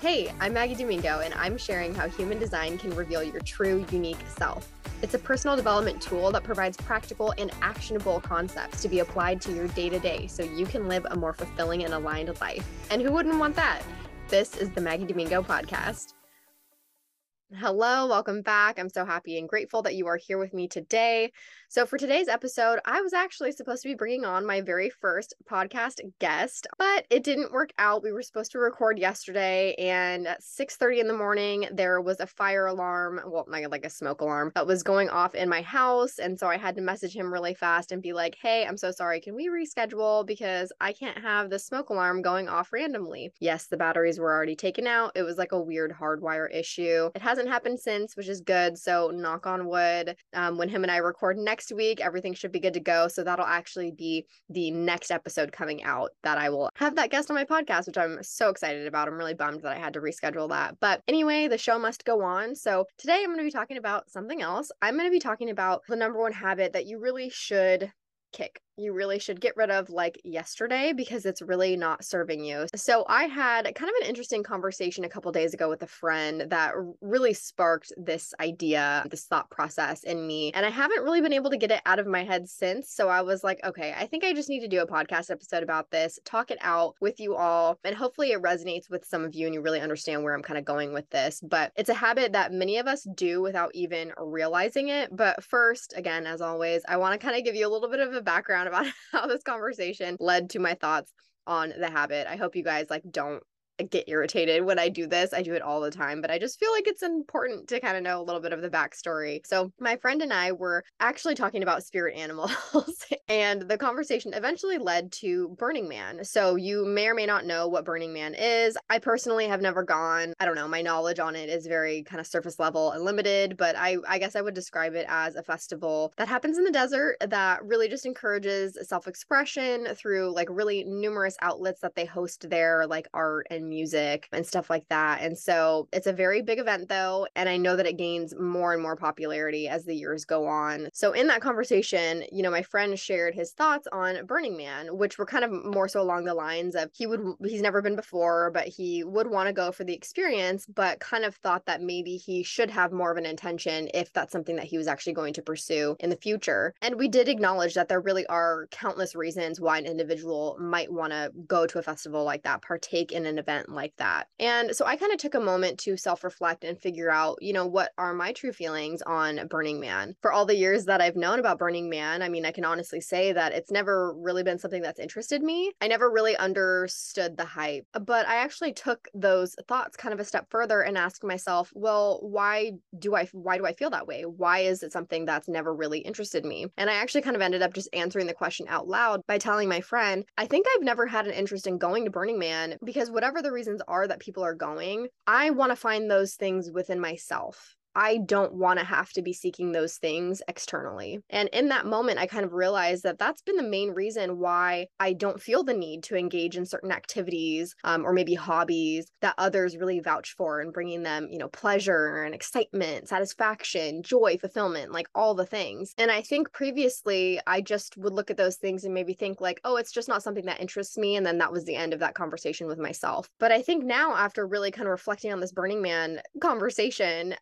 Hey, I'm Maggie Domingo, and I'm sharing how human design can reveal your true, unique self. It's a personal development tool that provides practical and actionable concepts to be applied to your day to day so you can live a more fulfilling and aligned life. And who wouldn't want that? This is the Maggie Domingo podcast. Hello, welcome back. I'm so happy and grateful that you are here with me today. So, for today's episode, I was actually supposed to be bringing on my very first podcast guest, but it didn't work out. We were supposed to record yesterday, and at 6:30 in the morning, there was a fire alarm, well, like a smoke alarm, that was going off in my house, and so I had to message him really fast and be like, "Hey, I'm so sorry. Can we reschedule because I can't have the smoke alarm going off randomly?" Yes, the batteries were already taken out. It was like a weird hardwire issue. It hasn't happened since, which is good. So, knock on wood. Um, when him and I record next week, everything should be good to go. So that'll actually be the next episode coming out that I will have that guest on my podcast, which I'm so excited about. I'm really bummed that I had to reschedule that. But anyway, the show must go on. So today I'm going to be talking about something else. I'm going to be talking about the number one habit that you really should kick you really should get rid of like yesterday because it's really not serving you. So I had kind of an interesting conversation a couple days ago with a friend that really sparked this idea, this thought process in me. And I haven't really been able to get it out of my head since. So I was like, okay, I think I just need to do a podcast episode about this, talk it out with you all, and hopefully it resonates with some of you and you really understand where I'm kind of going with this. But it's a habit that many of us do without even realizing it. But first, again, as always, I want to kind of give you a little bit of a background about how this conversation led to my thoughts on the habit. I hope you guys like don't get irritated when I do this. I do it all the time, but I just feel like it's important to kind of know a little bit of the backstory. So, my friend and I were actually talking about spirit animals, and the conversation eventually led to Burning Man. So, you may or may not know what Burning Man is. I personally have never gone. I don't know, my knowledge on it is very kind of surface level and limited, but I, I guess I would describe it as a festival that happens in the desert that really just encourages self expression through like really numerous outlets that they host there, like art and music and stuff like that. And so it's a very big event though. And I know that it gains more and more popularity as the years go on. So in that conversation, you know, my friend shared his thoughts on Burning Man, which were kind of more so along the lines of he would, he's never been before, but he would want to go for the experience, but kind of thought that maybe he should have more of an intention if that's something that he was actually going to pursue in the future. And we did acknowledge that there really are countless reasons why an individual might want to go to a festival like that, partake in an event like that. And so I kind of took a moment to self reflect and figure out, you know, what are my true feelings on Burning Man. For all the years that I've known about Burning Man, I mean, I can honestly say that it's never really been something that's interested me. I never really understood the hype, but I actually took those thoughts kind of a step further and asked myself, well, why do I why do I feel that way? Why is it something that's never really interested me? And I actually kind of ended up just answering the question out loud by telling my friend, I think I've never had an interest in going to Burning Man because whatever the the reasons are that people are going, I want to find those things within myself. I don't want to have to be seeking those things externally. And in that moment, I kind of realized that that's been the main reason why I don't feel the need to engage in certain activities um, or maybe hobbies that others really vouch for and bringing them, you know, pleasure and excitement, satisfaction, joy, fulfillment, like all the things. And I think previously I just would look at those things and maybe think, like, oh, it's just not something that interests me. And then that was the end of that conversation with myself. But I think now, after really kind of reflecting on this Burning Man conversation,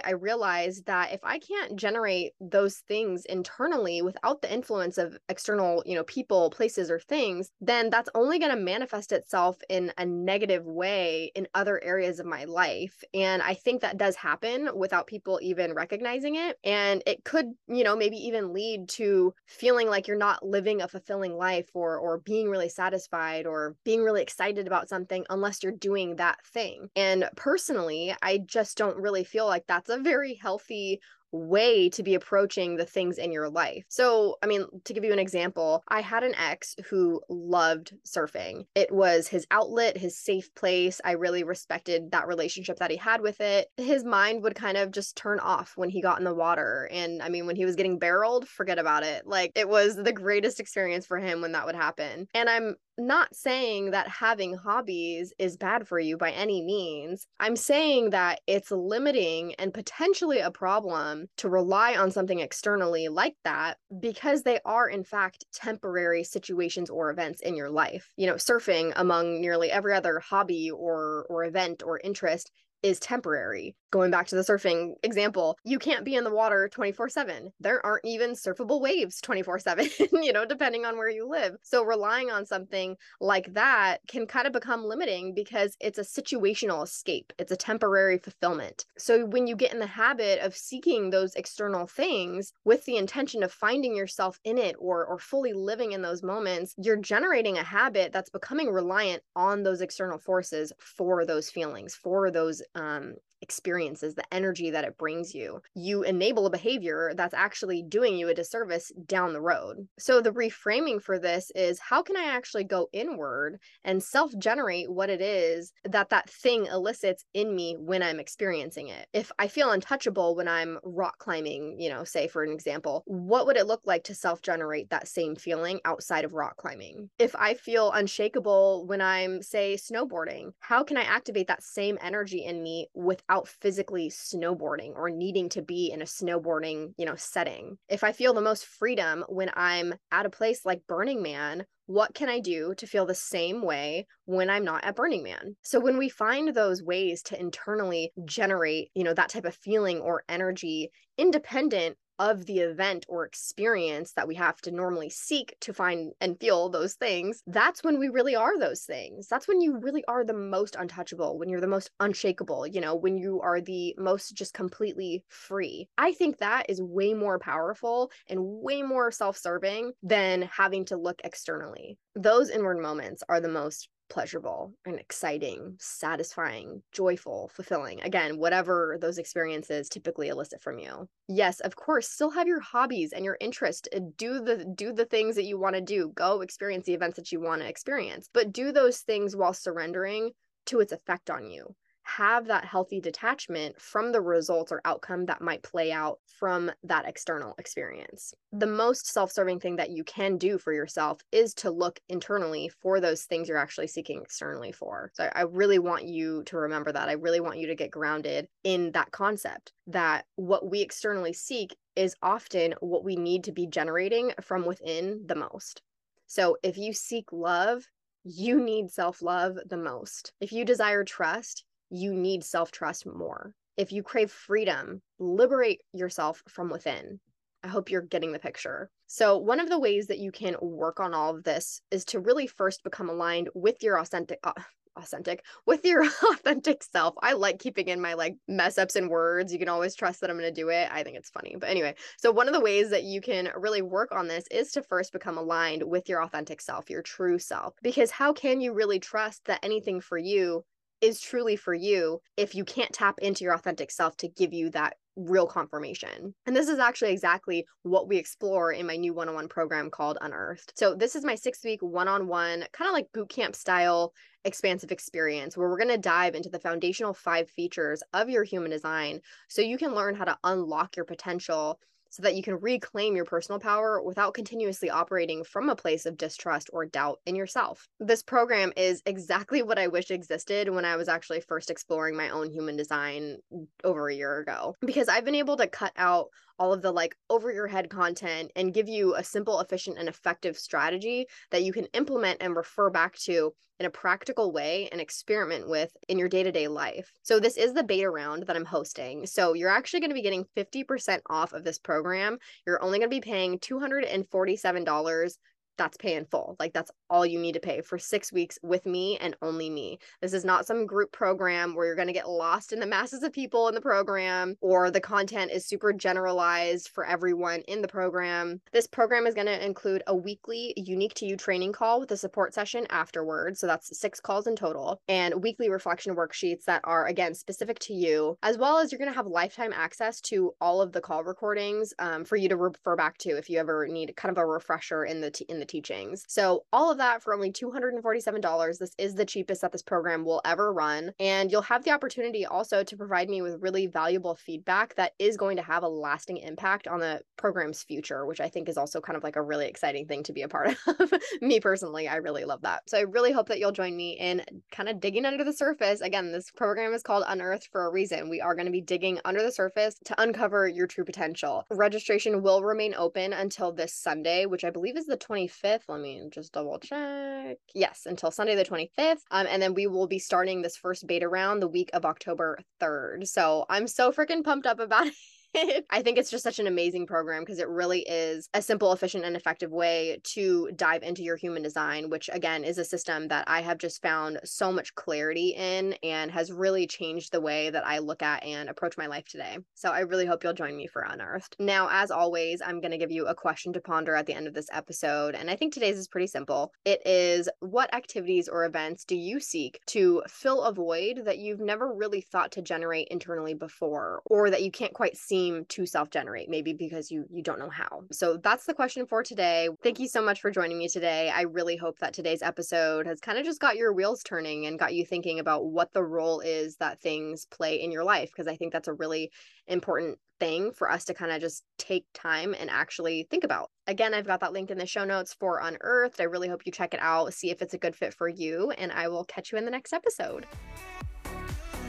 I realized that if I can't generate those things internally without the influence of external, you know, people, places, or things, then that's only going to manifest itself in a negative way in other areas of my life. And I think that does happen without people even recognizing it. And it could, you know, maybe even lead to feeling like you're not living a fulfilling life or or being really satisfied or being really excited about something unless you're doing that thing. And personally, I just don't really feel like that's that's a very healthy way to be approaching the things in your life. So, I mean, to give you an example, I had an ex who loved surfing. It was his outlet, his safe place. I really respected that relationship that he had with it. His mind would kind of just turn off when he got in the water. And I mean, when he was getting barreled, forget about it. Like, it was the greatest experience for him when that would happen. And I'm not saying that having hobbies is bad for you by any means. I'm saying that it's limiting and potentially a problem to rely on something externally like that because they are, in fact, temporary situations or events in your life. You know, surfing among nearly every other hobby or, or event or interest is temporary. Going back to the surfing example, you can't be in the water 24 7. There aren't even surfable waves 24 7, you know, depending on where you live. So relying on something like that can kind of become limiting because it's a situational escape, it's a temporary fulfillment. So when you get in the habit of seeking those external things with the intention of finding yourself in it or, or fully living in those moments, you're generating a habit that's becoming reliant on those external forces for those feelings, for those um, experiences, the energy that it brings you, you enable a behavior that's actually doing you a disservice down the road. So, the reframing for this is how can I actually go inward and self generate what it is that that thing elicits in me when I'm experiencing it? If I feel untouchable when I'm rock climbing, you know, say for an example, what would it look like to self generate that same feeling outside of rock climbing? If I feel unshakable when I'm, say, snowboarding, how can I activate that same energy in me without out physically snowboarding or needing to be in a snowboarding, you know, setting. If I feel the most freedom when I'm at a place like Burning Man, what can I do to feel the same way when I'm not at Burning Man? So when we find those ways to internally generate, you know, that type of feeling or energy independent of the event or experience that we have to normally seek to find and feel those things, that's when we really are those things. That's when you really are the most untouchable, when you're the most unshakable, you know, when you are the most just completely free. I think that is way more powerful and way more self serving than having to look externally. Those inward moments are the most pleasurable and exciting, satisfying, joyful, fulfilling. Again, whatever those experiences typically elicit from you. Yes, of course, still have your hobbies and your interest. Uh, do the do the things that you want to do. Go experience the events that you want to experience. But do those things while surrendering to its effect on you have that healthy detachment from the results or outcome that might play out from that external experience. The most self serving thing that you can do for yourself is to look internally for those things you're actually seeking externally for. So I really want you to remember that. I really want you to get grounded in that concept that what we externally seek is often what we need to be generating from within the most. So if you seek love, you need self love the most. If you desire trust, you need self trust more. If you crave freedom, liberate yourself from within. I hope you're getting the picture. So, one of the ways that you can work on all of this is to really first become aligned with your authentic, uh, authentic, with your authentic self. I like keeping in my like mess ups and words. You can always trust that I'm going to do it. I think it's funny. But anyway, so one of the ways that you can really work on this is to first become aligned with your authentic self, your true self. Because how can you really trust that anything for you is truly for you if you can't tap into your authentic self to give you that real confirmation. And this is actually exactly what we explore in my new one on one program called Unearthed. So, this is my six week one on one, kind of like boot camp style expansive experience where we're going to dive into the foundational five features of your human design so you can learn how to unlock your potential so that you can reclaim your personal power without continuously operating from a place of distrust or doubt in yourself. This program is exactly what I wish existed when I was actually first exploring my own human design over a year ago, because I've been able to cut out all of the like over your head content and give you a simple, efficient, and effective strategy that you can implement and refer back to in a practical way and experiment with in your day to day life. So, this is the beta round that I'm hosting. So, you're actually going to be getting 50% off of this program. You're only going to be paying $247 that's pay in full. Like that's all you need to pay for six weeks with me and only me. This is not some group program where you're going to get lost in the masses of people in the program or the content is super generalized for everyone in the program. This program is going to include a weekly unique to you training call with a support session afterwards. So that's six calls in total and weekly reflection worksheets that are again specific to you, as well as you're going to have lifetime access to all of the call recordings um, for you to refer back to if you ever need kind of a refresher in the, t- in the the teachings. So, all of that for only $247. This is the cheapest that this program will ever run. And you'll have the opportunity also to provide me with really valuable feedback that is going to have a lasting impact on the program's future, which I think is also kind of like a really exciting thing to be a part of. me personally, I really love that. So, I really hope that you'll join me in kind of digging under the surface. Again, this program is called Unearthed for a reason. We are going to be digging under the surface to uncover your true potential. Registration will remain open until this Sunday, which I believe is the 25th. Let me just double check. Yes, until Sunday the 25th. Um, and then we will be starting this first beta round the week of October 3rd. So I'm so freaking pumped up about it. I think it's just such an amazing program because it really is a simple, efficient, and effective way to dive into your human design, which again is a system that I have just found so much clarity in and has really changed the way that I look at and approach my life today. So I really hope you'll join me for Unearthed. Now, as always, I'm going to give you a question to ponder at the end of this episode. And I think today's is pretty simple. It is what activities or events do you seek to fill a void that you've never really thought to generate internally before, or that you can't quite see seem to self-generate maybe because you you don't know how so that's the question for today thank you so much for joining me today i really hope that today's episode has kind of just got your wheels turning and got you thinking about what the role is that things play in your life because i think that's a really important thing for us to kind of just take time and actually think about. Again, I've got that link in the show notes for Unearthed. I really hope you check it out, see if it's a good fit for you, and I will catch you in the next episode.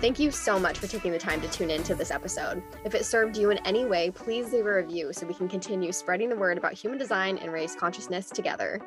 Thank you so much for taking the time to tune in to this episode. If it served you in any way, please leave a review so we can continue spreading the word about human design and raise consciousness together.